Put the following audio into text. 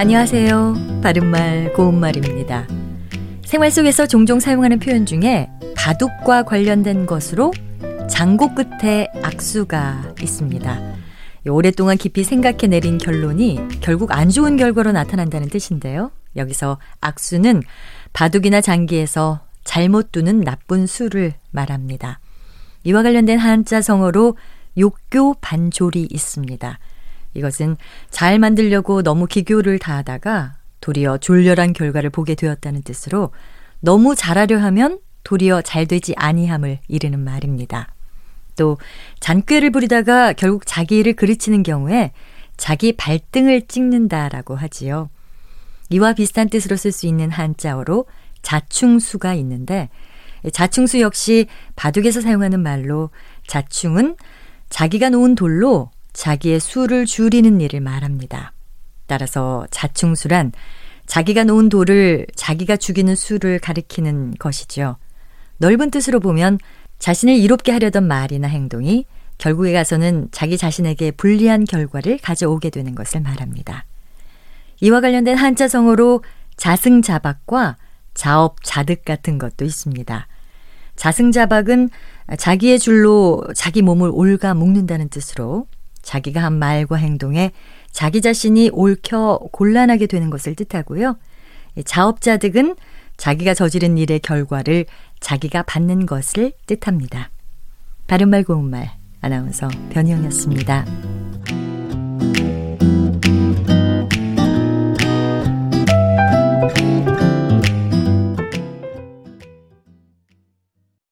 안녕하세요. 바른말 고운말입니다. 생활 속에서 종종 사용하는 표현 중에 바둑과 관련된 것으로 장고 끝에 악수가 있습니다. 오랫동안 깊이 생각해 내린 결론이 결국 안 좋은 결과로 나타난다는 뜻인데요. 여기서 악수는 바둑이나 장기에서 잘못 두는 나쁜 수를 말합니다. 이와 관련된 한자 성어로 욕교 반졸이 있습니다. 이것은 잘 만들려고 너무 기교를 다하다가 도리어 졸렬한 결과를 보게 되었다는 뜻으로 너무 잘하려 하면 도리어 잘 되지 아니함을 이르는 말입니다. 또 잔꾀를 부리다가 결국 자기 일을 그르치는 경우에 자기 발등을 찍는다라고 하지요. 이와 비슷한 뜻으로 쓸 수 있는 한자어로 자충수가 있는데 자충수 역시 바둑에서 사용하는 말로 자충은 자기가 놓은 돌로 자기의 수를 줄이는 일을 말합니다. 따라서 자충수란 자기가 놓은 돌을 자기가 죽이는 수를 가리키는 것이죠. 넓은 뜻으로 보면 자신을 이롭게 하려던 말이나 행동이 결국에 가서는 자기 자신에게 불리한 결과를 가져오게 되는 것을 말합니다. 이와 관련된 한자성어로 자승자박과 자업자득 같은 것도 있습니다. 자승자박은 자기의 줄로 자기 몸을 올가 묶는다는 뜻으로 자기가 한 말과 행동에 자기 자신이 옳혀 곤란하게 되는 것을 뜻하고요. 자업자득은 자기가 저지른 일의 결과를 자기가 받는 것을 뜻합니다. 바른말 고운말 아나운서 변희영이었습니다.